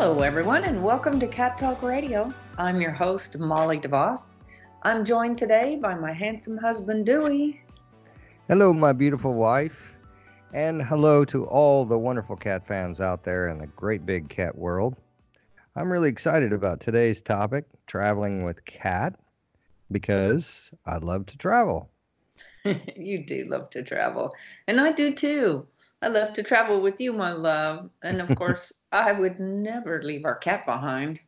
Hello, everyone, and welcome to Cat Talk Radio. I'm your host, Molly DeVos. I'm joined today by my handsome husband, Dewey. Hello, my beautiful wife, and hello to all the wonderful cat fans out there in the great big cat world. I'm really excited about today's topic, traveling with cat, because I love to travel. you do love to travel, and I do too. I love to travel with you, my love. And of course, I would never leave our cat behind.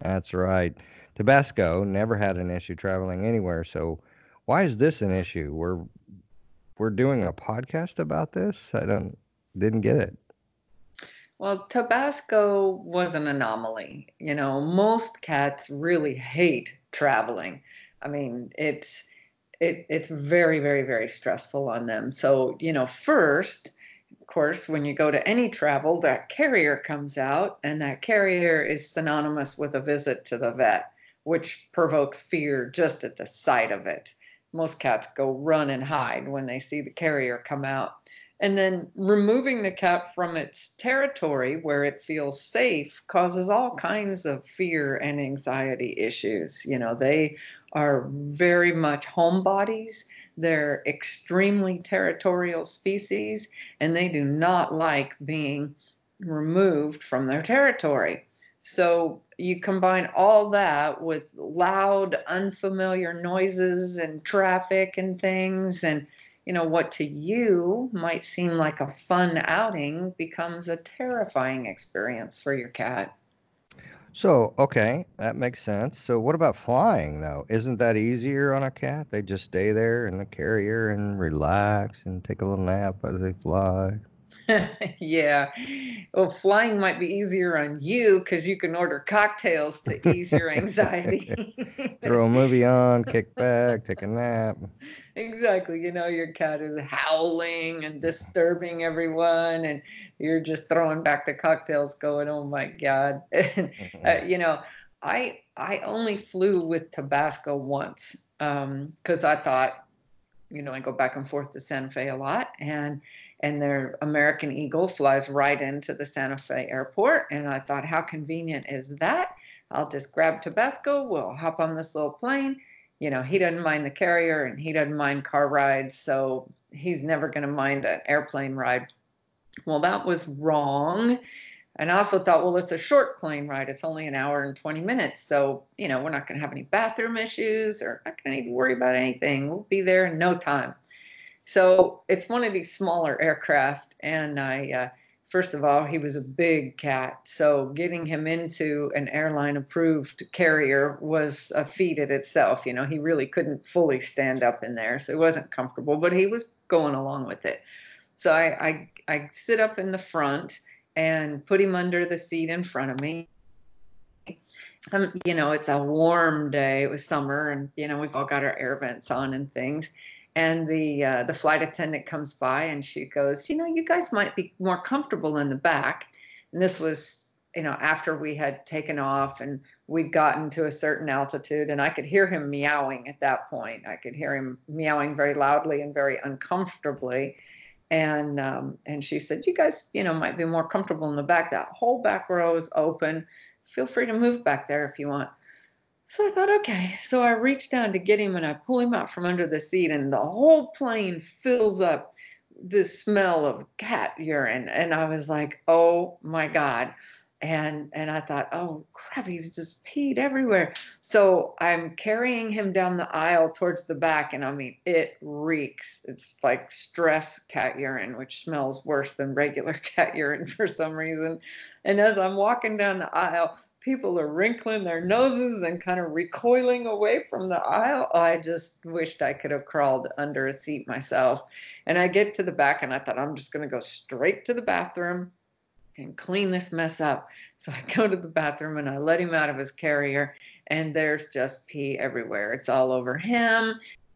That's right. Tabasco never had an issue traveling anywhere. So why is this an issue? We're we're doing a podcast about this? I don't didn't get it. Well, Tabasco was an anomaly. You know, most cats really hate traveling. I mean, it's it, it's very, very, very stressful on them. So, you know, first, of course, when you go to any travel, that carrier comes out, and that carrier is synonymous with a visit to the vet, which provokes fear just at the sight of it. Most cats go run and hide when they see the carrier come out. And then removing the cat from its territory where it feels safe causes all kinds of fear and anxiety issues. You know, they are very much homebodies they're extremely territorial species and they do not like being removed from their territory. So you combine all that with loud, unfamiliar noises and traffic and things, and you know what to you might seem like a fun outing becomes a terrifying experience for your cat. So, okay, that makes sense. So, what about flying though? Isn't that easier on a cat? They just stay there in the carrier and relax and take a little nap as they fly. yeah. Well, flying might be easier on you because you can order cocktails to ease your anxiety. Throw a movie on, kick back, take a nap. Exactly. You know, your cat is howling and disturbing everyone, and you're just throwing back the cocktails, going, "Oh my God!" uh, you know, I I only flew with Tabasco once because um, I thought, you know, I go back and forth to Santa Fe a lot, and and their American Eagle flies right into the Santa Fe airport. And I thought, how convenient is that? I'll just grab Tabasco, we'll hop on this little plane. You know, he doesn't mind the carrier and he doesn't mind car rides, so he's never going to mind an airplane ride. Well, that was wrong. And I also thought, well, it's a short plane ride. It's only an hour and 20 minutes. So, you know, we're not going to have any bathroom issues or not going to need to worry about anything. We'll be there in no time. So it's one of these smaller aircraft, and I. Uh, first of all, he was a big cat. So getting him into an airline approved carrier was a feat in itself. You know, he really couldn't fully stand up in there. So he wasn't comfortable, but he was going along with it. So I, I, I sit up in the front and put him under the seat in front of me. Um, you know, it's a warm day. It was summer, and you know we've all got our air vents on and things and the uh, the flight attendant comes by and she goes, you know, you guys might be more comfortable in the back. And this was, you know, after we had taken off and we'd gotten to a certain altitude, and I could hear him meowing at that point. I could hear him meowing very loudly and very uncomfortably. And um, and she said, you guys, you know, might be more comfortable in the back. That whole back row is open. Feel free to move back there if you want. So I thought, okay. So I reach down to get him and I pull him out from under the seat, and the whole plane fills up this smell of cat urine. And I was like, oh my God. And and I thought, oh crap, he's just peed everywhere. So I'm carrying him down the aisle towards the back, and I mean, it reeks. It's like stress cat urine, which smells worse than regular cat urine for some reason. And as I'm walking down the aisle, people are wrinkling their noses and kind of recoiling away from the aisle. Oh, I just wished I could have crawled under a seat myself. And I get to the back and I thought, I'm just going to go straight to the bathroom. and clean this mess up. So I go to the bathroom and I let him out of his carrier, and there's just pee everywhere. It's all over him,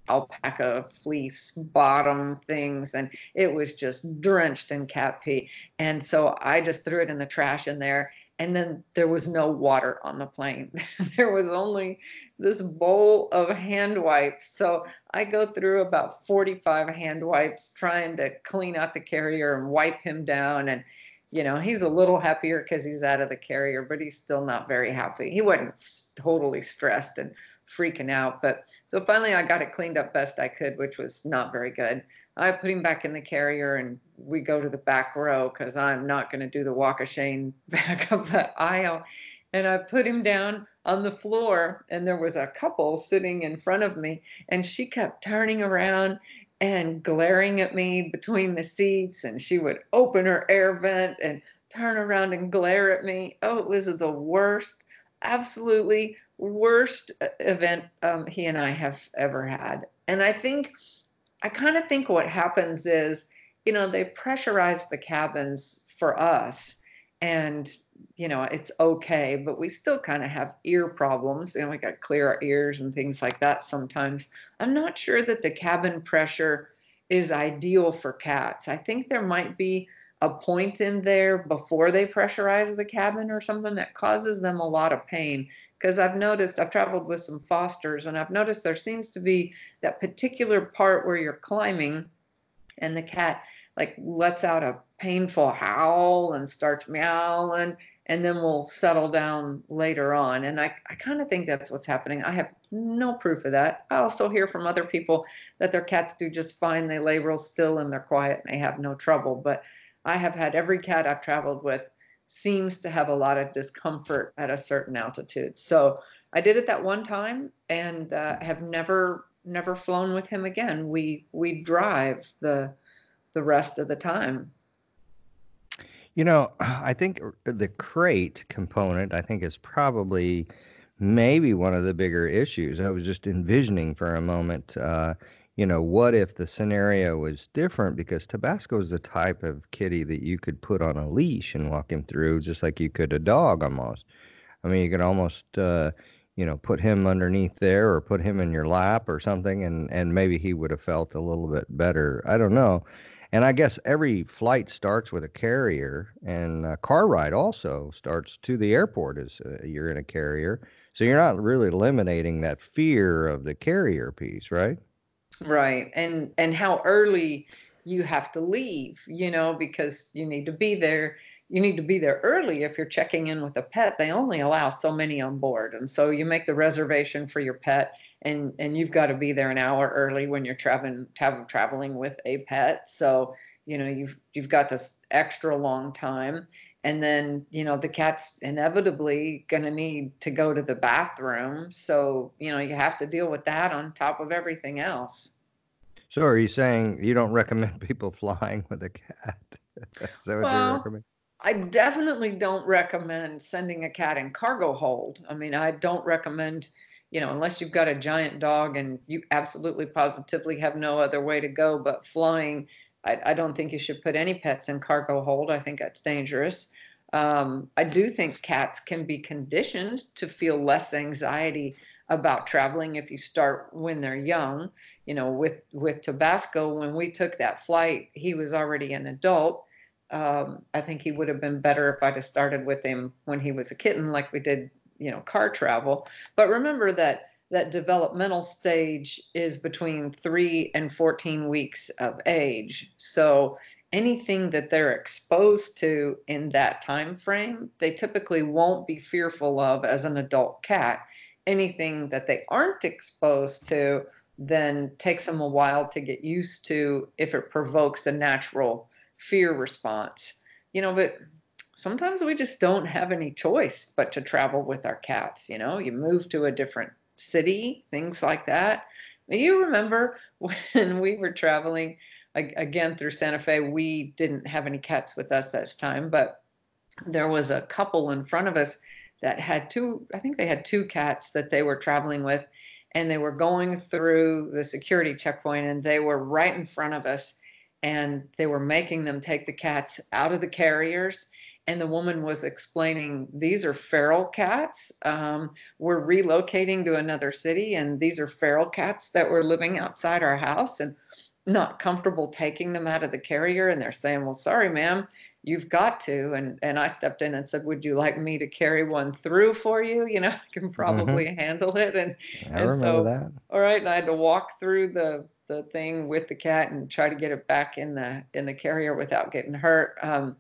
alpaca fleece bottom things, and it was just drenched in cat pee. And so I just threw it in the trash in there. And then there was no water on the plane. there was only this bowl of hand wipes. So I go through about 45 hand wipes trying to clean out the carrier and wipe him down. And, you know, he's a little happier because he's out of the carrier, but he's still not very happy. He wasn't totally stressed and freaking out. But so finally I got it cleaned up best I could, which was not very good. I put him back in the carrier and we go to the back row because I'm not going to do the walk of shame back up the aisle. And I put him down on the floor and there was a couple sitting in front of me and she kept turning around and glaring at me between the seats and she would open her air vent and turn around and glare at me oh it was the worst absolutely worst uh, event um, he and i have ever had and i think i kind of think what happens is you know they pressurize the cabins for us and you know, it's okay, but we still kind of have ear problems and we got to clear our ears and things like that sometimes. I'm not sure that the cabin pressure is ideal for cats. I think there might be a point in there before they pressurize the cabin or something that causes them a lot of pain. Because I've noticed, I've traveled with some fosters and I've noticed there seems to be that particular part where you're climbing and the cat like lets out a painful howl and starts meowing and then we'll settle down later on. And I, I kind of think that's what's happening. I have no proof of that. I also hear from other people that their cats do just fine. They lay real still and they're quiet and they have no trouble. But I have had every cat I've traveled with seems to have a lot of discomfort at a certain altitude. So I did it that one time and uh, have never never flown with him again. We we drive the the rest of the time. You know, I think the crate component, I think, is probably maybe one of the bigger issues. I was just envisioning for a moment, uh, you know, what if the scenario was different? Because Tabasco is the type of kitty that you could put on a leash and walk him through, just like you could a dog almost. I mean, you could almost, uh, you know, put him underneath there or put him in your lap or something, and and maybe he would have felt a little bit better. I don't know. And I guess every flight starts with a carrier, and a car ride also starts to the airport as uh, you're in a carrier. So you're not really eliminating that fear of the carrier piece, right? Right. And and how early you have to leave, you know, because you need to be there. You need to be there early if you're checking in with a pet. They only allow so many on board. And so you make the reservation for your pet and and you've got to be there an hour early when you're traveling traveling with a pet. So you know you've you've got this extra long time. And then you know the cat's inevitably going to need to go to the bathroom. So you know you have to deal with that on top of everything else. So are you saying you don't recommend people flying with a cat? Is that what well, you recommend? I definitely don't recommend sending a cat in cargo hold. I mean, I don't recommend you know, unless you've got a giant dog and you absolutely positively have no other way to go but flying, I, I don't think you should put any pets in cargo hold. I think that's dangerous. Um, I do think cats can be conditioned to feel less anxiety about traveling if you start when they're young. You know, with with Tabasco, when we took that flight, he was already an adult. Um, I think he would have been better if I'd have started with him when he was a kitten, like we did you know car travel. But remember that that developmental stage is between 3 and 14 weeks of age. So anything that they're exposed to in that time frame they typically won't be fearful of as an adult cat. Anything that they aren't exposed to then takes them a while to get used to if it provokes a natural fear response. You know but sometimes we just don't have any choice but to travel with our cats. You know, you move to a different city, things like that. You remember when we were traveling again through Santa Fe, we didn't have any cats with us this time, but there was a couple in front of us that had two, I think they had two cats that they were traveling with, and they were going through the security checkpoint and they were right in front of us and they were making them take the cats out of the carriers and the woman was explaining these are feral cats. Um, we're relocating to another city, and these are feral cats that were living outside our house and not comfortable taking them out of the carrier. And they're saying, Well, sorry, ma'am, you've got to. And, and I stepped in and said, Would you like me to carry one through for you? You know, I can mm-hmm. probably handle it. And, I and remember so, that. All right. And I had to walk through the the thing with the cat and try to get it back in the in the carrier without getting hurt. Um,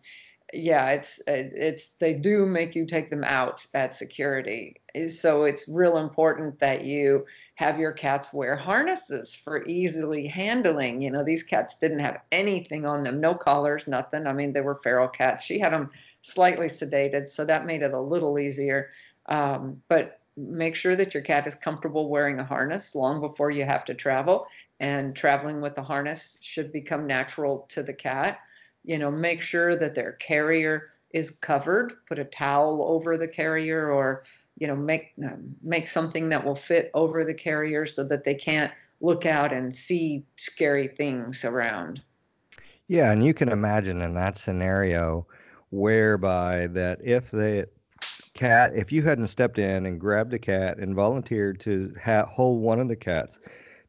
yeah, it's it's they do make you take them out at security. So it's real important that you have your cats wear harnesses for easily handling. You know, these cats didn't have anything on them, no collars, nothing. I mean, they were feral cats. She had them slightly sedated, so that made it a little easier. Um, but make sure that your cat is comfortable wearing a harness long before you have to travel. And traveling with the harness should become natural to the cat you know, make sure that their carrier is covered, put a towel over the carrier or, you know, make, um, make something that will fit over the carrier so that they can't look out and see scary things around. Yeah, and you can imagine in that scenario whereby that if the cat, if you hadn't stepped in and grabbed a cat and volunteered to ha- hold one of the cats,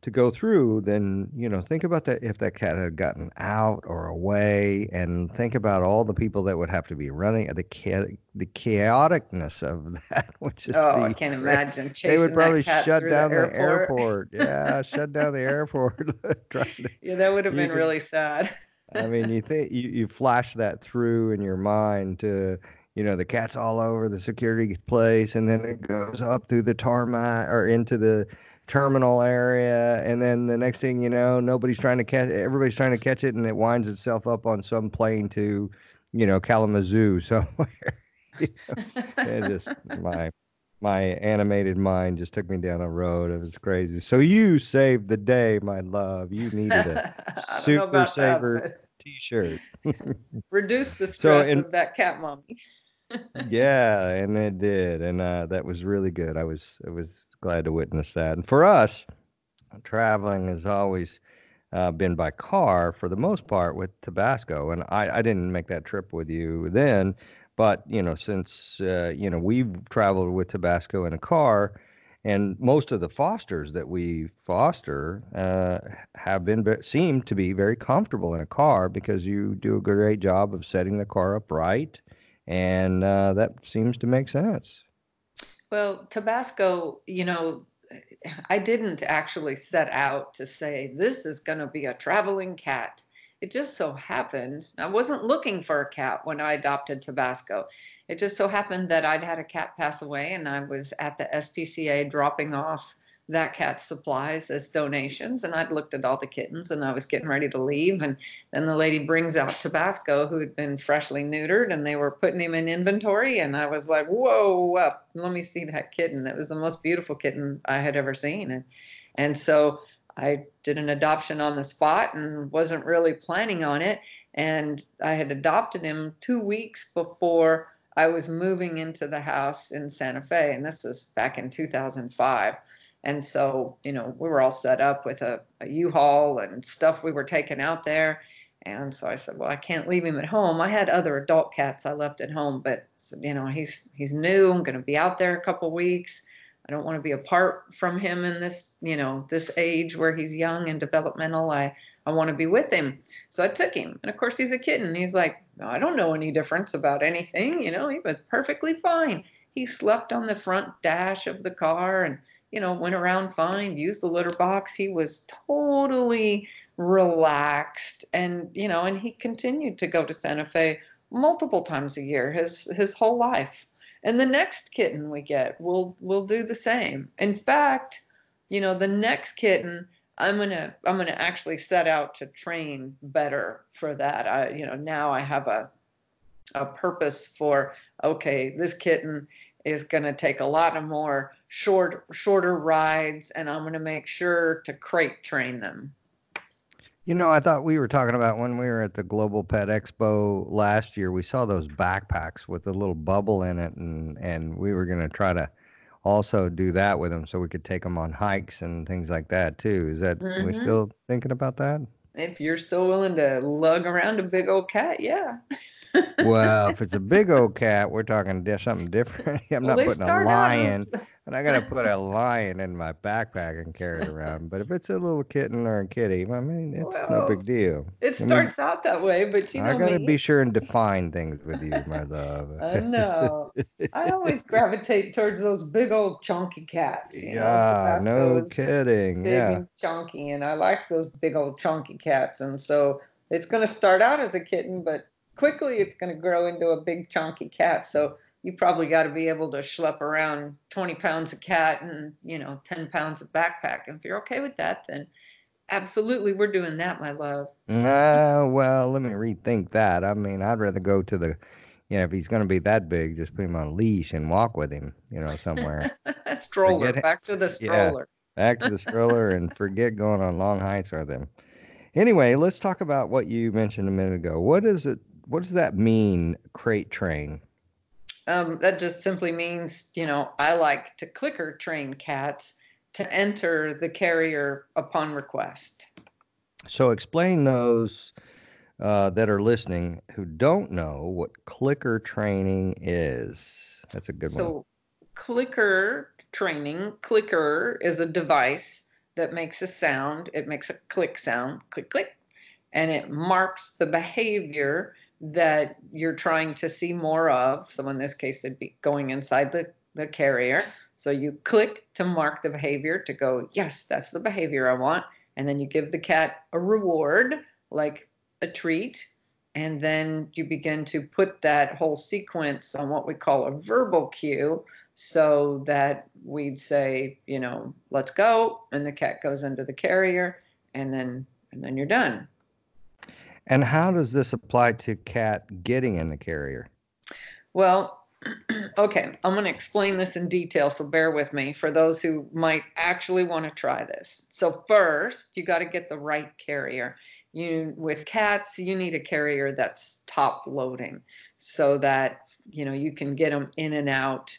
to go through, then you know think about that if that cat had gotten out or away, and think about all the people that would have to be running uh, the cha- the chaoticness of that. Which is oh, I can't imagine. they would probably shut down the airport. the airport. Yeah, shut down the airport. to, yeah, that would have been could, really sad. I mean, you think you you flash that through in your mind to you know the cat's all over the security place and then it goes up through the tarmac or into the terminal area, and then the next thing you know, nobody's trying to catch. Everybody's trying to catch it, and it winds itself up on some plane to, you know, Kalamazoo somewhere. you know, just my my animated mind just took me down a road. It was crazy. So you saved the day, my love. You needed a super saver that, T-shirt. reduce the stress so in, of that cat mommy. Yeah, and it did, and uh, that was really good. I was I was glad to witness that. And for us, traveling has always uh, been by car for the most part with Tabasco, and I, I didn't make that trip with you then, but you know since uh, you know we've traveled with Tabasco in a car. And most of the fosters that we foster uh, have been seem to be very comfortable in a car because you do a great job of setting the car up right and uh, that seems to make sense. Well, Tabasco, you know, I didn't actually set out to say this is going to be a traveling cat. It just so happened, I wasn't looking for a cat when I adopted Tabasco. It just so happened that I'd had a cat pass away and I was at the SPCA dropping off that cat's supplies as donations. And I'd looked at all the kittens and I was getting ready to leave. And then the lady brings out Tabasco, who had been freshly neutered, and they were putting him in inventory. And I was like, whoa, up, let me see that kitten. It was the most beautiful kitten I had ever seen. And, and so I did an adoption on the spot and wasn't really planning on it. And I had adopted him two weeks before I was moving into the house in Santa Fe. And this is back in 2005. And so, you know, we were all set up with a a U-Haul and stuff we were taking out there. And so I said, well, I can't leave him at home. I had other adult cats I left at home, but you know, he's he's new. I'm going to be out there a couple weeks. I don't want to be apart from him in this, you know, this age where he's young and developmental. I I want to be with him. So I took him. And of course, he's a kitten. He's like, I don't know any difference about anything. You know, he was perfectly fine. He slept on the front dash of the car and you know, went around fine, used the litter box. He was totally relaxed and, you know, and he continued to go to Santa Fe multiple times a year his his whole life. And the next kitten we get will will do the same. In fact, you know, the next kitten I'm gonna I'm gonna actually set out to train better for that. I you know now I have a a purpose for okay this kitten is gonna take a lot of more short shorter rides and I'm going to make sure to crate train them. You know, I thought we were talking about when we were at the Global Pet Expo last year. We saw those backpacks with a little bubble in it, and and we were going to try to also do that with them so we could take them on hikes and things like that too. Is that mm-hmm. we still thinking about that? If you're still willing to lug around a big old cat, yeah. well, if it's a big old cat, we're talking di- something different. I'm Well, not putting a start out- lion, and I gotta put a lion in my backpack and carry it around. But if it's a little kitten or a kitty, I mean, it's no big deal. It I mean, starts out that way, but you know I gotta me. be sure and define things with you, my love. I know. I always gravitate towards those big old chunky cats. You yeah, know, no kidding. Big Yeah. and chunky, and I like those big old chunky cats. And so it's going to start out as a kitten, but quickly it's going to grow into a big chunky cat. So you probably got to be able to schlep around 20 pounds of cat and you know 10 pounds of backpack. And if you're okay with that, then absolutely we're doing that, my love. Uh, well, let me rethink that. I mean, I'd rather go to the, you know, if he's going to be that big, just put him on a leash and walk with him, you know, somewhere. stroller, Forget back to the stroller. Yeah. Back to the stroller and forget going on long hikes with him. Anyway, let's talk about what you mentioned a minute ago. What is it? What does that mean, crate train? Um, that just simply means, you know, I like to clicker train cats to enter the carrier upon request. So explain those uh, that are listening who don't know what clicker training is. That's a good one. So, clicker training, clicker is a device that makes a sound. It makes a click sound, click, click, and it marks the behavior that you're trying to see more of. So, in this case, it'd be going inside the, the carrier. So, you click to mark the behavior to go, yes, that's the behavior I want. And then you give the cat a reward, like a treat. And then you begin to put that whole sequence on what we call a verbal cue so that we'd say, you know, let's go, and the cat goes into the carrier, and then and then you're done. And how does this apply to cat getting in the carrier? Well, okay, I'm going to explain this in detail, so bear with me for those who might actually want to try this. So first, you got to get the right carrier. You with cats, you need a carrier that's top loading so that, you know, you can get them in and out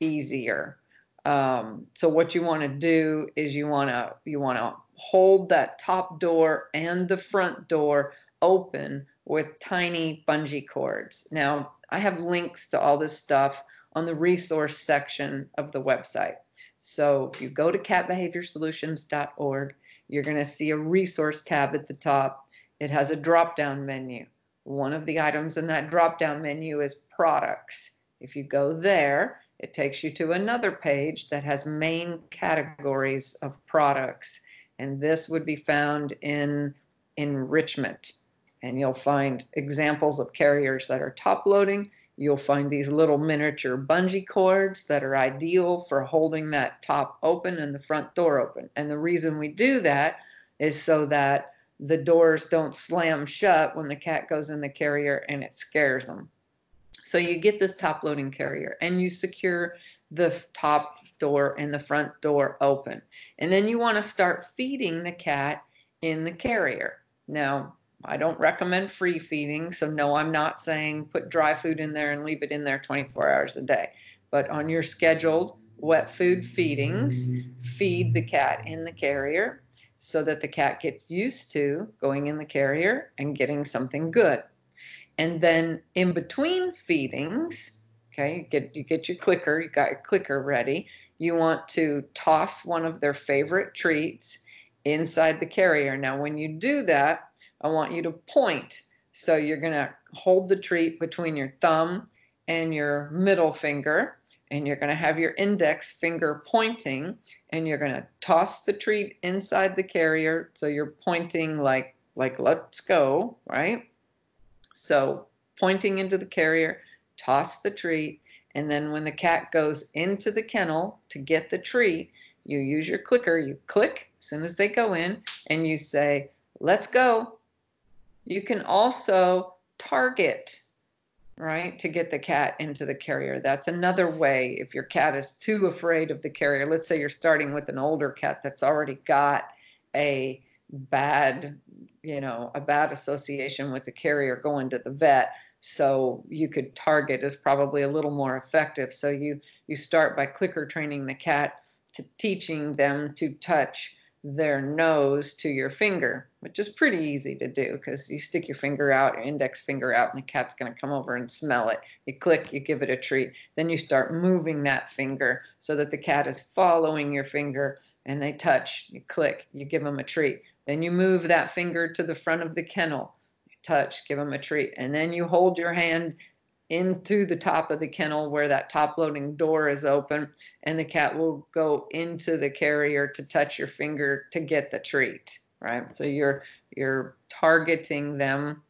easier. Um, so what you want to do is you want to you want to hold that top door and the front door open with tiny bungee cords. Now, I have links to all this stuff on the resource section of the website. So if you go to catbehaviorsolutions.org, you're going to see a resource tab at the top. It has a drop down menu. One of the items in that drop down menu is products. If you go there, it takes you to another page that has main categories of products. And this would be found in enrichment. And you'll find examples of carriers that are top loading. You'll find these little miniature bungee cords that are ideal for holding that top open and the front door open. And the reason we do that is so that the doors don't slam shut when the cat goes in the carrier and it scares them. So you get this top loading carrier and you secure the top door and the front door open. And then you want to start feeding the cat in the carrier. Now, I don't recommend free feeding, so no, I'm not saying put dry food in there and leave it in there 24 hours a day. But on your scheduled wet food feedings, feed the cat in the carrier so that the cat gets used to going in the carrier and getting something good. And then in between feedings, okay, you get you get your clicker, you got your clicker ready. You want to toss one of their favorite treats inside the carrier. Now, when you do that, I want you to point. So you're going to hold the treat between your thumb and your middle finger, and you're going to have your index finger pointing, and you're going to toss the treat inside the carrier. So you're pointing like like let's go, right? So pointing into the carrier, toss the treat, and then when the cat goes into the kennel to get the treat, you use your clicker, you click as soon as they go in, and you say, let's go. You can also target, right, to get the cat into the carrier. That's another way if your cat is too afraid of the carrier. Let's say you're starting with an older cat that's already got a bad, you know, a bad association with the carrier going to the vet. So you could target is probably a little more effective. So you you start by clicker training the cat to teaching them to touch their nose to your finger, which is pretty easy to do because you stick your finger out, your index finger out, and the cat's going to come over and smell it. You click, you give it a treat. Then you start moving that finger so that the cat is following your finger and they touch. You click, you give them a treat. Then you move that finger to the front of the kennel. You touch, give them a treat. And then you hold your hand into the top of the kennel where that top loading door is open and the cat will go into the carrier to touch your finger to get the treat right? So you're you're targeting them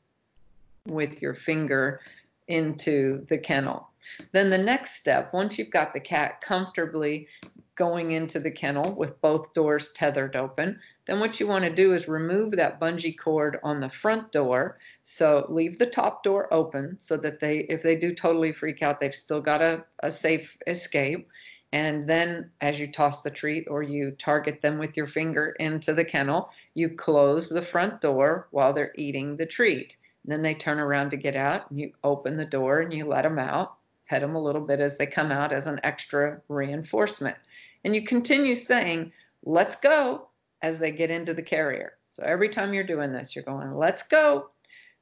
with your finger into the kennel. Then the next step once you've got the cat comfortably going into the kennel with both doors tethered open then what you want to do is remove that bungee cord on the front door so leave the top door open so that they, if they do totally freak out, they've still got a, a safe escape. And then as you toss the treat or you target them with your finger into the kennel, you close the front door while they're eating the treat. And then they turn around to get out and you open the door and you let them out, pet them a little bit as they come out as an extra reinforcement. And you continue saying, let's go as they get into the carrier. So every time you're doing this, you're going, let's go.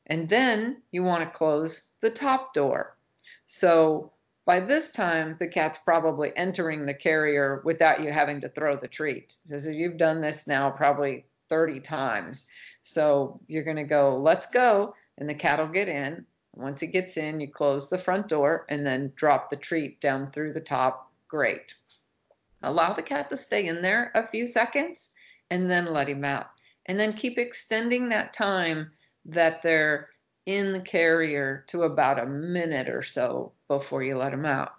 And then you want to close the top door. So by this time, the cat's probably entering the carrier without you having to throw the treat. Because you've done this now probably 30 times. So you're going to go, let's go. And the cat will get in. Once it gets in, you close the front door and then drop the treat down through the top. Great. Allow the cat to stay in there a few seconds and then let him out. And then keep extending that time that they're in the carrier to about a minute or so before you let them out.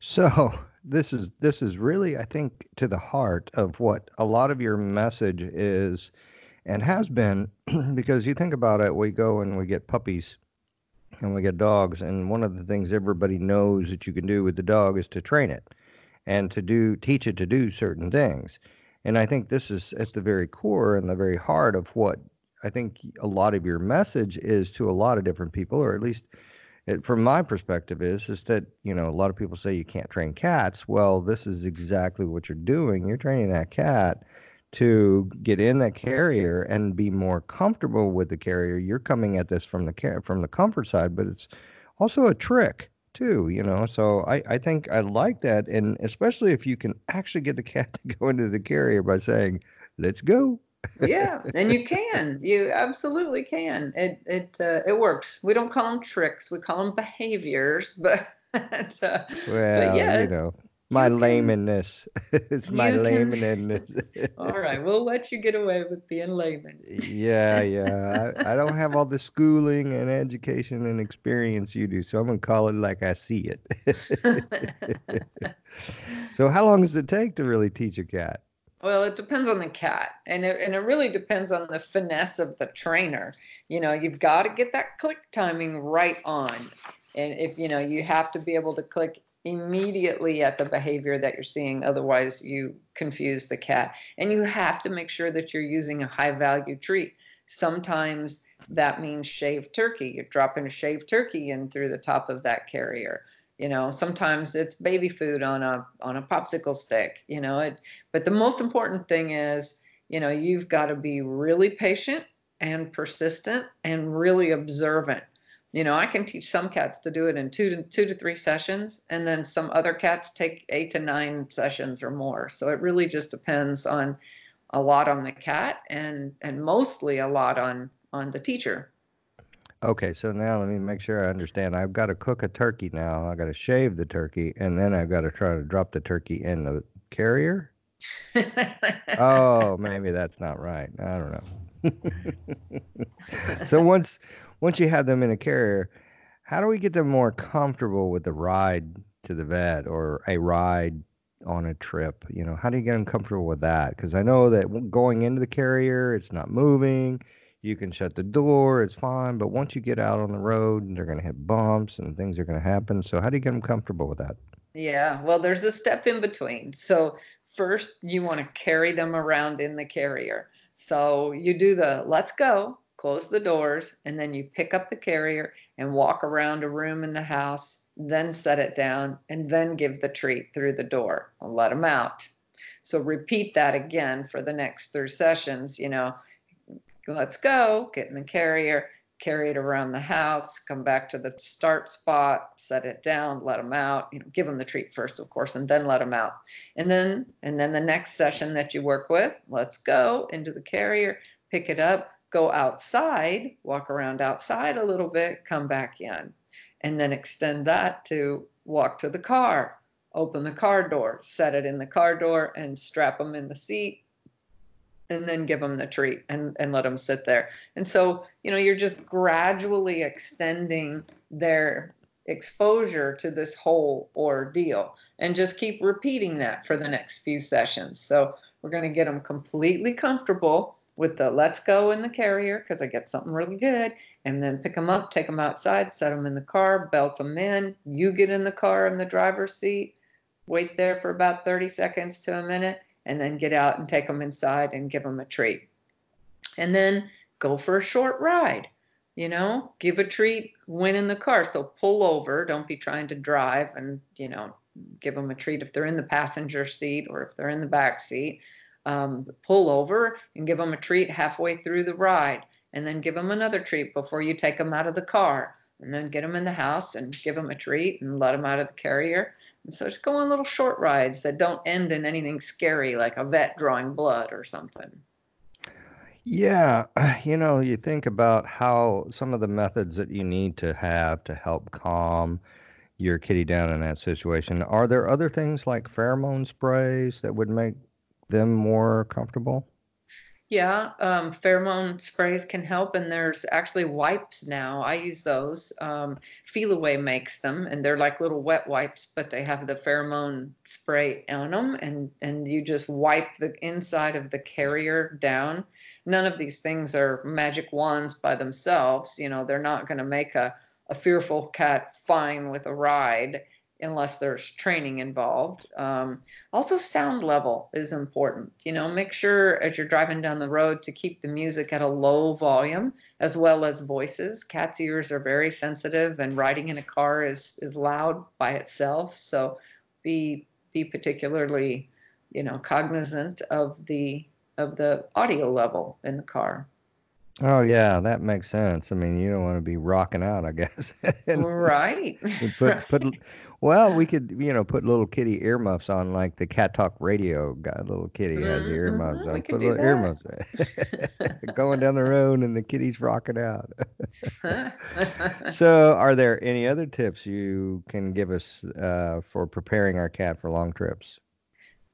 So this is this is really I think to the heart of what a lot of your message is and has been because you think about it we go and we get puppies and we get dogs and one of the things everybody knows that you can do with the dog is to train it and to do teach it to do certain things and i think this is at the very core and the very heart of what I think a lot of your message is to a lot of different people, or at least it, from my perspective, is is that you know a lot of people say you can't train cats. Well, this is exactly what you're doing. You're training that cat to get in that carrier and be more comfortable with the carrier. You're coming at this from the care from the comfort side, but it's also a trick too, you know. So I, I think I like that, and especially if you can actually get the cat to go into the carrier by saying, "Let's go." Yeah, and you can. You absolutely can. It it uh, it works. We don't call them tricks. We call them behaviors. But, uh, well, but yeah, you know, my you laymaness. it's my laymaness. all right, we'll let you get away with being layman. yeah, yeah. I, I, don't have all the schooling and education and experience you do, so I'm gonna call it like I see it. so, how long does it take to really teach a cat? Well, it depends on the cat, and it, and it really depends on the finesse of the trainer. You know, you've got to get that click timing right on, and if you know, you have to be able to click immediately at the behavior that you're seeing. Otherwise, you confuse the cat, and you have to make sure that you're using a high value treat. Sometimes that means shaved turkey. You're dropping a shaved turkey in through the top of that carrier you know sometimes it's baby food on a on a popsicle stick you know it but the most important thing is you know you've got to be really patient and persistent and really observant. You know i can teach some cats to do it in two to two to three sessions and then some other cats take eight to nine sessions or more. So it really just depends on a lot on the cat and and mostly a lot on on the teacher Okay, so now let me make sure I understand. I've got to cook a turkey now. I've got to shave the turkey, and then I've got to try to drop the turkey in the carrier. oh, maybe that's not right. I don't know. so once once you have them in a carrier, how do we get them more comfortable with the ride to the vet or a ride on a trip? You know, how do you get them comfortable with that? Because I know that going into the carrier, it's not moving you can shut the door, it's fine. But once you get out on the road, they're going to hit bumps and things are going to happen. So, how do you get them comfortable with that? Yeah, well, there's a step in between. So, first, you want to carry them around in the carrier. So, you do the let's go, close the doors, and then you pick up the carrier and walk around a room in the house, then set it down, and then give the treat through the door and let them out. So repeat that again for the next three sessions. You know, let's go, get in the carrier, carry it around the house, come back to the start spot, set it down, let them out. You know, give them the treat first, of course, and then let them out. And then, and then the next session that you work with, let's go into the carrier, pick it up, go outside, walk around outside a little bit, come back in, and then extend that to walk to the car, open the car door, set it in the car door, and strap them in the seat and then give them the treat and, and let them sit there. And so, you know, you're just gradually extending their exposure to this whole ordeal and just keep repeating that for the next few sessions. So, we're going to get them completely comfortable with the let's go in the carrier because I get something really good and then pick them up, take them outside, set them in the car, belt them in. You get in the car in the driver's seat, wait there for about 30 seconds to a minute and then get out and take them inside and give them a treat. And then go for a short ride. You know, give a treat when in the car. So pull over. Don't be trying to drive and, you know, give them a treat if they're in the passenger seat or if they're in the back seat. Um, pull over and give them a treat halfway through the ride. And then give them another treat before you take them out of the car. And then get them in the house and give them a treat and let them out of the carrier so just go on little short rides that don't end in anything scary like a vet drawing blood or something. Yeah, you know, you think about how some of the methods that you need to have to help calm your kitty down in that situation. Are there other things like pheromone sprays that would make them more comfortable? Yeah, um, pheromone sprays can help, and there's actually wipes now. I use those. Um, makes them, and they're like little wet wipes, but they have the pheromone spray on them, and and you just wipe the inside of the carrier down. None of these things are magic wands by themselves. You know, they're not going to make a a fearful cat fine with a ride unless there's training involved. Um, also, sound level is important. You know, make sure as you're driving down the road to keep the music at a low volume as well as voices. Cat's ears are very sensitive, and riding in a car is is loud by itself. So, be be particularly, you know, cognizant of the of the audio level in the car. Oh yeah, that makes sense. I mean, you don't want to be rocking out, I guess. right. put put well, we could, you know, put little kitty earmuffs on like the Cat Talk radio guy. Little kitty has the earmuffs Mhm, on. we Put little earmuffs. Going down the road and the kitty's rocking out. so, are there any other tips you can give us uh, for preparing our cat for long trips?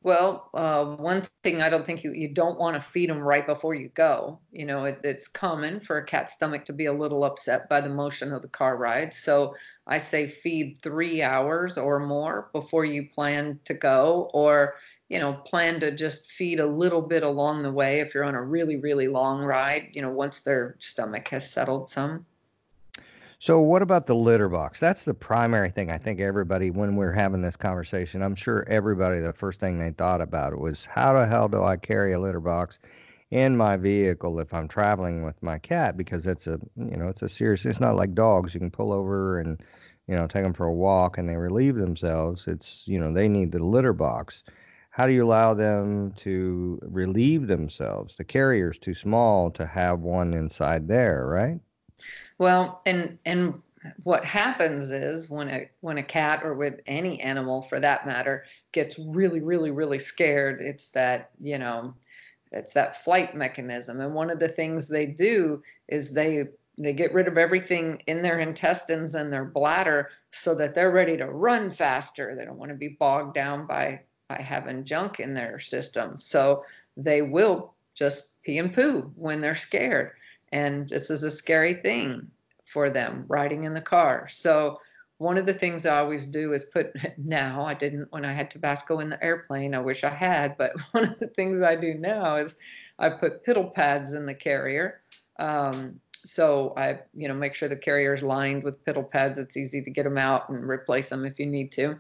Well, uh, one thing I don't think you, you don't want to feed them right before you go. You know, it, it's common for a cat's stomach to be a little upset by the motion of the car ride. So I say feed three hours or more before you plan to go, or, you know, plan to just feed a little bit along the way if you're on a really, really long ride, you know, once their stomach has settled some. So, what about the litter box? That's the primary thing I think everybody, when we're having this conversation, I'm sure everybody, the first thing they thought about was how the hell do I carry a litter box in my vehicle if I'm traveling with my cat? Because it's a, you know, it's a serious, it's not like dogs. You can pull over and, you know, take them for a walk and they relieve themselves. It's, you know, they need the litter box. How do you allow them to relieve themselves? The carrier's too small to have one inside there, right? Well, and and what happens is when a when a cat or with any animal for that matter gets really really really scared, it's that, you know, it's that flight mechanism. And one of the things they do is they they get rid of everything in their intestines and their bladder so that they're ready to run faster. They don't want to be bogged down by by having junk in their system. So they will just pee and poo when they're scared and this is a scary thing for them riding in the car. So one of the things I always do is put now, I didn't when I had Tabasco in the airplane, I wish I had, but one of the things I do now is I put piddle pads in the carrier. Um, so I, you know, make sure the carrier is lined with piddle pads. It's easy to get them out and replace them if you need to.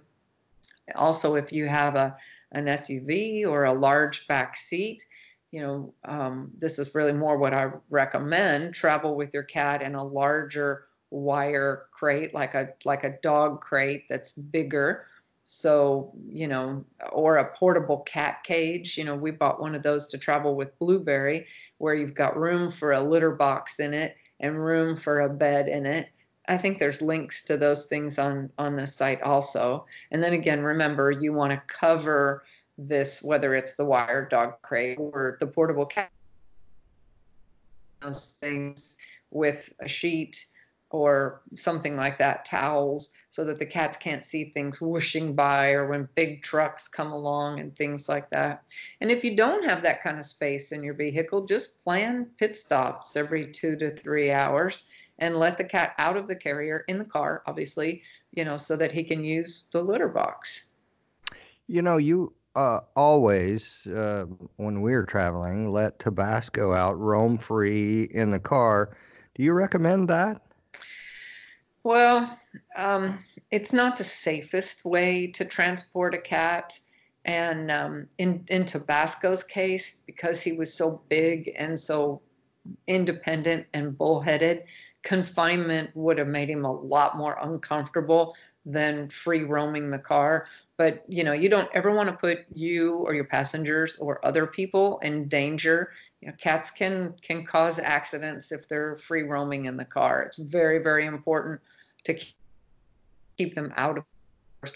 Also, if you have a an SUV or a large back seat, you know, um, this is really more what I recommend. Travel with your cat in a larger wire crate, like a like a dog crate that's bigger, So, you know, or a portable cat cage. You know, we bought one of those to travel with Blueberry, where you've got room for a litter box in it and room for a bed in it. I think there's links to those things on on the site also. And then again, remember you want to cover this whether it's the wired dog crate or the portable cat those things with a sheet or something like that, towels, so that the cats can't see things whooshing by or when big trucks come along and things like that. And if you don't have that kind of space in your vehicle, just plan pit stops every two to three hours and let the cat out of the carrier in the car, obviously, you know, so that he can use the litter box. You know, you uh, always, uh, when we're traveling, let Tabasco out roam free in the car. Do you recommend that? Well, um, it's not the safest way to transport a cat. And um, in, in Tabasco's case, because he was so big and so independent and bullheaded, confinement would have made him a lot more uncomfortable than free roaming the car. But you know, you don't ever want to put you or your passengers or other people in danger you know, cats can can cause accidents if they're free roaming in the car. It's very very important to keep them out of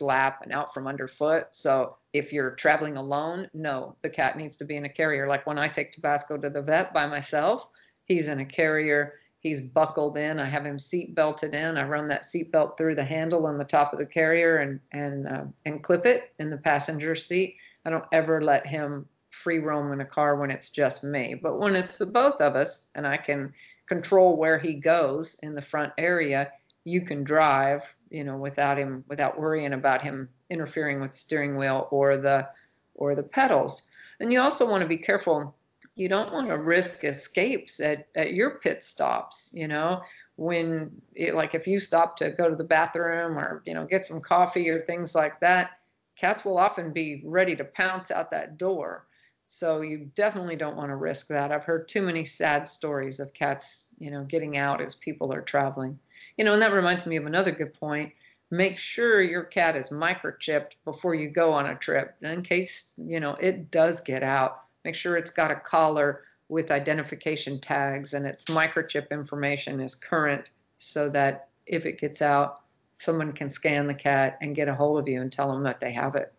lap and out from underfoot. So if you're traveling alone, no, the cat needs to be in a carrier. Like when I take Tabasco to the vet by myself, he's in a carrier. He's buckled in. I have him seat belted in. I run that seat belt through the handle on the top of the carrier and and uh, and clip it in the passenger seat. I don't ever let him free roam in a car when it's just me. But when it's the both of us and I can control where he goes in the front area, you can drive, you know, without him without worrying about him interfering with the steering wheel or the or the pedals. And you also want to be careful. You don't want to risk escapes at, at your pit stops, you know, when it, like if you stop to go to the bathroom or, you know, get some coffee or things like that, cats will often be ready to pounce out that door. So you definitely don't want to risk that. I've heard too many sad stories of cats, you know, getting out as people are traveling. You know, and that reminds me of another good point. Make sure your cat is microchipped before you go on a trip. In case, you know, it does get out, make sure it's got a collar with identification tags and its microchip information is current so that if it gets out, someone can scan the cat and get a hold of you and tell them that they have it.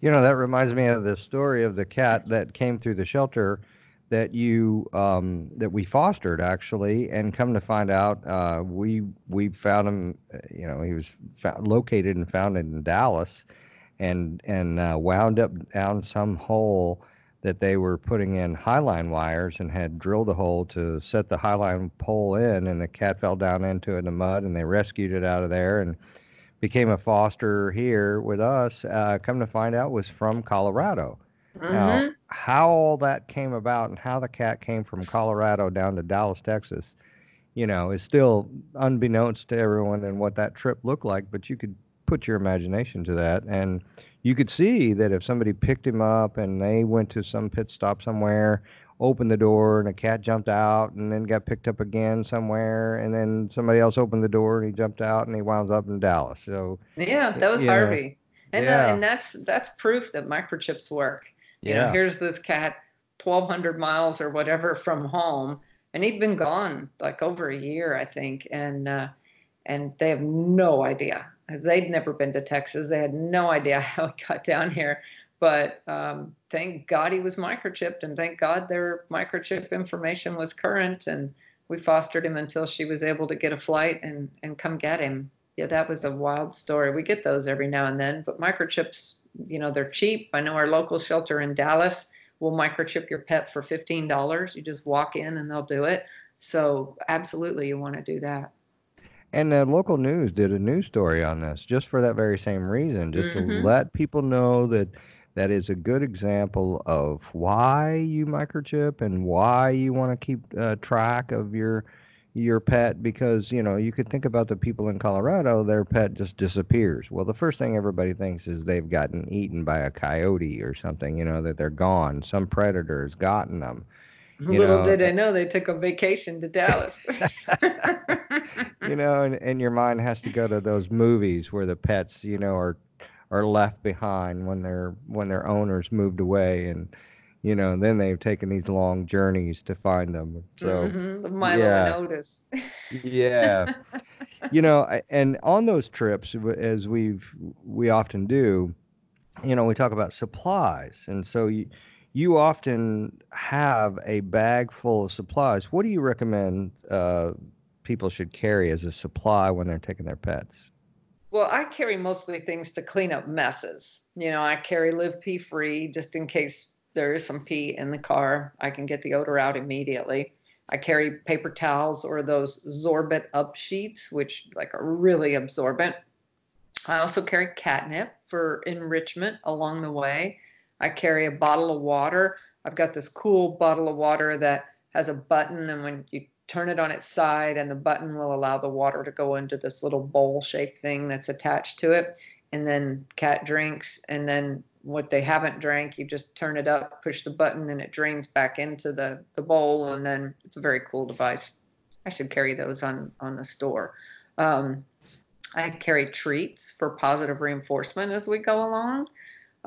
You know, that reminds me of the story of the cat that came through the shelter that you um, that we fostered actually, and come to find out, uh, we we found him. You know, he was found, located and found in Dallas, and and uh, wound up down some hole that they were putting in highline wires and had drilled a hole to set the highline pole in, and the cat fell down into it in the mud, and they rescued it out of there and became a foster here with us, uh, come to find out was from Colorado. Mm-hmm. Now, how all that came about and how the cat came from Colorado down to Dallas, Texas, you know, is still unbeknownst to everyone and what that trip looked like. But you could put your imagination to that, and you could see that if somebody picked him up and they went to some pit stop somewhere opened the door and a cat jumped out and then got picked up again somewhere and then somebody else opened the door and he jumped out and he wound up in Dallas. So yeah, that was Harvey, and uh, yeah. uh, and that's that's proof that microchips work. You yeah. know, here's this cat, twelve hundred miles or whatever from home, and he'd been gone like over a year, I think, and uh, and they have no idea. They'd never been to Texas. They had no idea how he got down here. But um, thank God he was microchipped, and thank God their microchip information was current. And we fostered him until she was able to get a flight and, and come get him. Yeah, that was a wild story. We get those every now and then, but microchips, you know, they're cheap. I know our local shelter in Dallas will microchip your pet for $15. You just walk in and they'll do it. So, absolutely, you want to do that. And the local news did a news story on this just for that very same reason, just mm-hmm. to let people know that that is a good example of why you microchip and why you want to keep uh, track of your your pet because you know you could think about the people in Colorado their pet just disappears. Well, the first thing everybody thinks is they've gotten eaten by a coyote or something, you know, that they're gone. Some predator has gotten them. You Little know. did I know they took a vacation to Dallas. you know, and, and your mind has to go to those movies where the pets, you know, are are left behind when their when their owners moved away and you know then they've taken these long journeys to find them so mm-hmm. Milo yeah. notice yeah you know and on those trips as we've we often do you know we talk about supplies and so you you often have a bag full of supplies what do you recommend uh, people should carry as a supply when they're taking their pets well, I carry mostly things to clean up messes. You know, I carry live pee free just in case there is some pee in the car. I can get the odor out immediately. I carry paper towels or those Zorbit up sheets, which like are really absorbent. I also carry catnip for enrichment along the way. I carry a bottle of water. I've got this cool bottle of water that has a button, and when you turn it on its side, and the button will allow the water to go into this little bowl shaped thing that's attached to it. And then cat drinks, and then what they haven't drank, you just turn it up, push the button, and it drains back into the, the bowl. And then it's a very cool device. I should carry those on, on the store. Um, I carry treats for positive reinforcement as we go along.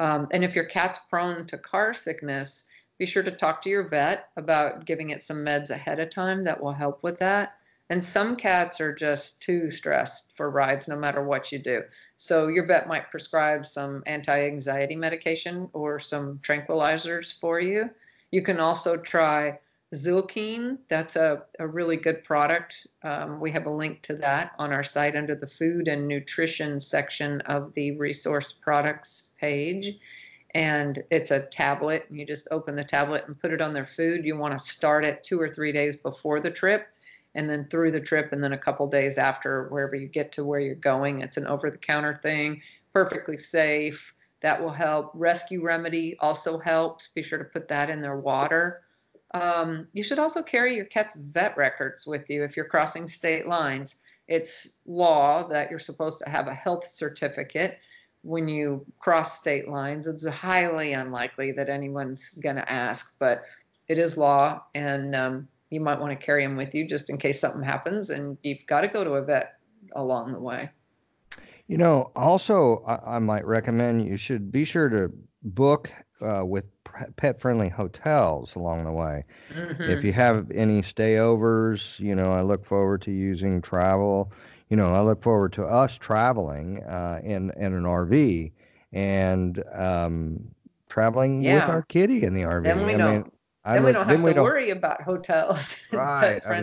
Um, and if your cat's prone to car sickness, be sure to talk to your vet about giving it some meds ahead of time that will help with that. And some cats are just too stressed for rides no matter what you do. So your vet might prescribe some anti-anxiety medication or some tranquilizers for you. You can also try Zylkene. That's a, a really good product. Um, we have a link to that on our site under the food and nutrition section of the resource products page. And it's a tablet. You just open the tablet and put it on their food. You want to start it two or three days before the trip and then through the trip and then a couple days after wherever you get to where you're going it's an over the counter thing perfectly safe that will help rescue remedy also helps be sure to put that in their water um, you should also carry your cat's vet records with you if you're crossing state lines it's law that you're supposed to have a health certificate when you cross state lines it's highly unlikely that anyone's going to ask but it is law and um, you might want to carry them with you just in case something happens and you've got to go to a vet along the way. You know, also, I, I might recommend you should be sure to book uh, with pet friendly hotels along the way. Mm-hmm. If you have any stayovers, you know, I look forward to using travel. You know, I look forward to us traveling uh, in, in an RV and um, traveling yeah. with our kitty in the RV. Then we I know. Mean, I then we don't have to don't, worry about hotels. Right. I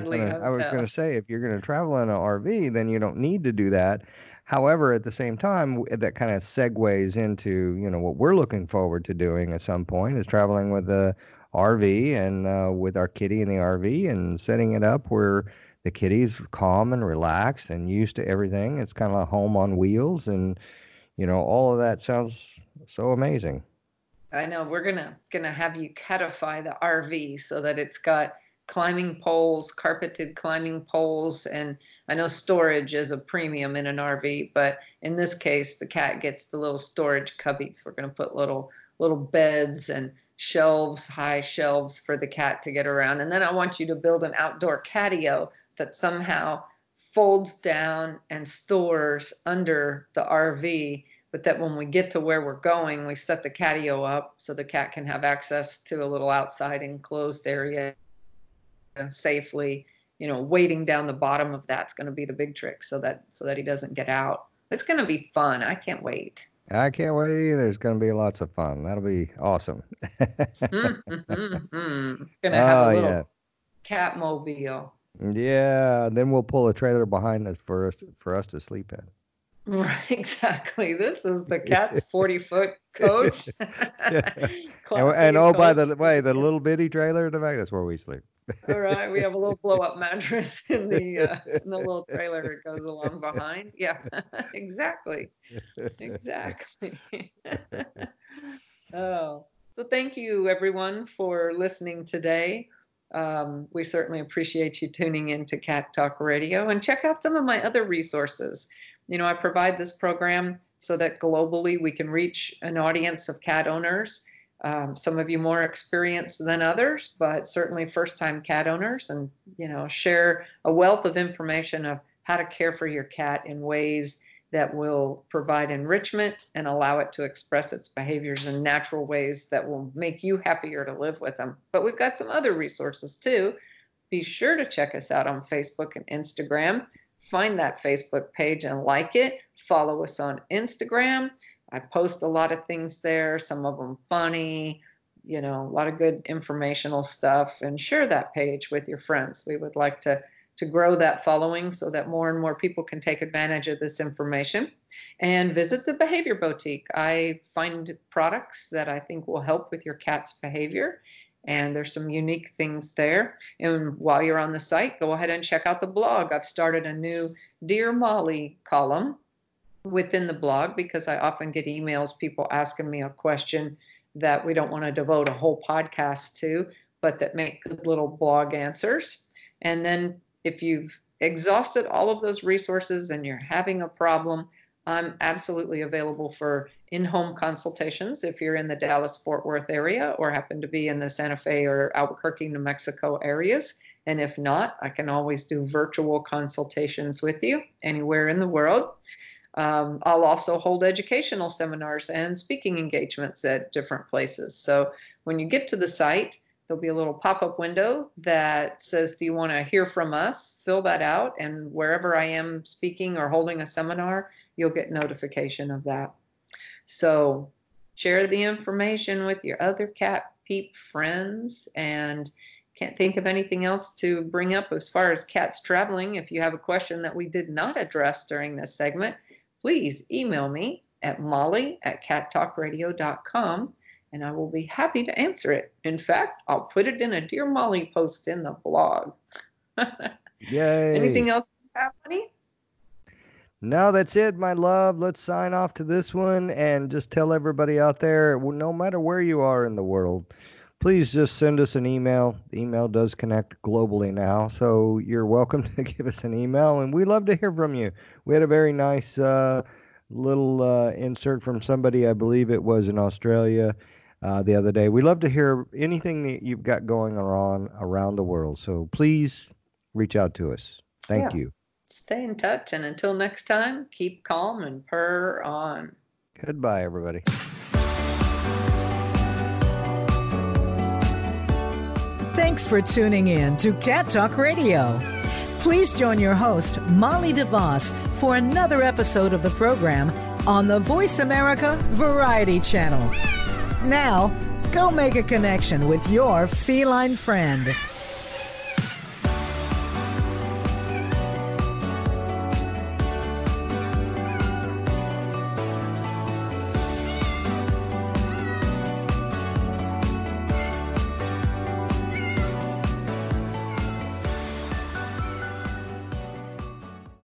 was going to say, if you're going to travel in an RV, then you don't need to do that. However, at the same time, that kind of segues into you know what we're looking forward to doing at some point is traveling with the RV and uh, with our kitty in the RV and setting it up where the kitty's calm and relaxed and used to everything. It's kind of a home on wheels, and you know all of that sounds so amazing. I know we're gonna gonna have you catify the RV so that it's got climbing poles, carpeted climbing poles, and I know storage is a premium in an RV, but in this case, the cat gets the little storage cubbies. We're gonna put little little beds and shelves, high shelves for the cat to get around, and then I want you to build an outdoor catio that somehow folds down and stores under the RV but that when we get to where we're going, we set the catio up so the cat can have access to a little outside enclosed area safely. You know, waiting down the bottom of that's going to be the big trick, so that so that he doesn't get out. It's going to be fun. I can't wait. I can't wait either. It's going to be lots of fun. That'll be awesome. mm-hmm, mm-hmm. Going to have oh, a little yeah. cat mobile. Yeah, then we'll pull a trailer behind us for us for us to sleep in. Right, exactly. This is the cat's 40 foot coach. and, and oh, coach. by the way, the little bitty trailer in the back, that's where we sleep. All right, we have a little blow up mattress in the uh, in the little trailer that goes along behind. Yeah, exactly, exactly. oh, so thank you everyone for listening today. Um, we certainly appreciate you tuning in to Cat Talk Radio and check out some of my other resources you know, I provide this program so that globally we can reach an audience of cat owners. Um, some of you more experienced than others, but certainly first time cat owners, and you know, share a wealth of information of how to care for your cat in ways that will provide enrichment and allow it to express its behaviors in natural ways that will make you happier to live with them. But we've got some other resources too. Be sure to check us out on Facebook and Instagram. Find that Facebook page and like it. Follow us on Instagram. I post a lot of things there, some of them funny, you know, a lot of good informational stuff, and share that page with your friends. We would like to to grow that following so that more and more people can take advantage of this information. And visit the Behavior Boutique. I find products that I think will help with your cat's behavior. And there's some unique things there. And while you're on the site, go ahead and check out the blog. I've started a new Dear Molly column within the blog because I often get emails, people asking me a question that we don't want to devote a whole podcast to, but that make good little blog answers. And then if you've exhausted all of those resources and you're having a problem, I'm absolutely available for in home consultations if you're in the Dallas Fort Worth area or happen to be in the Santa Fe or Albuquerque, New Mexico areas. And if not, I can always do virtual consultations with you anywhere in the world. Um, I'll also hold educational seminars and speaking engagements at different places. So when you get to the site, there'll be a little pop-up window that says do you want to hear from us? Fill that out and wherever i am speaking or holding a seminar you'll get notification of that. So share the information with your other cat peep friends and can't think of anything else to bring up as far as cats traveling. If you have a question that we did not address during this segment please email me at molly at cattalkradio.com and I will be happy to answer it. In fact, I'll put it in a Dear Molly post in the blog. Yay. Anything else happening? No, that's it, my love. Let's sign off to this one and just tell everybody out there no matter where you are in the world, please just send us an email. The email does connect globally now, so you're welcome to give us an email, and we love to hear from you. We had a very nice uh, little uh, insert from somebody, I believe it was in Australia, uh, the other day. We love to hear anything that you've got going on around the world. So please reach out to us. Thank yeah. you. Stay in touch. And until next time, keep calm and purr on. Goodbye, everybody. Thanks for tuning in to Cat Talk Radio. Please join your host, Molly DeVoss, for another episode of the program on the VoiceAmerica Variety Channel. Now, go make a connection with your feline friend.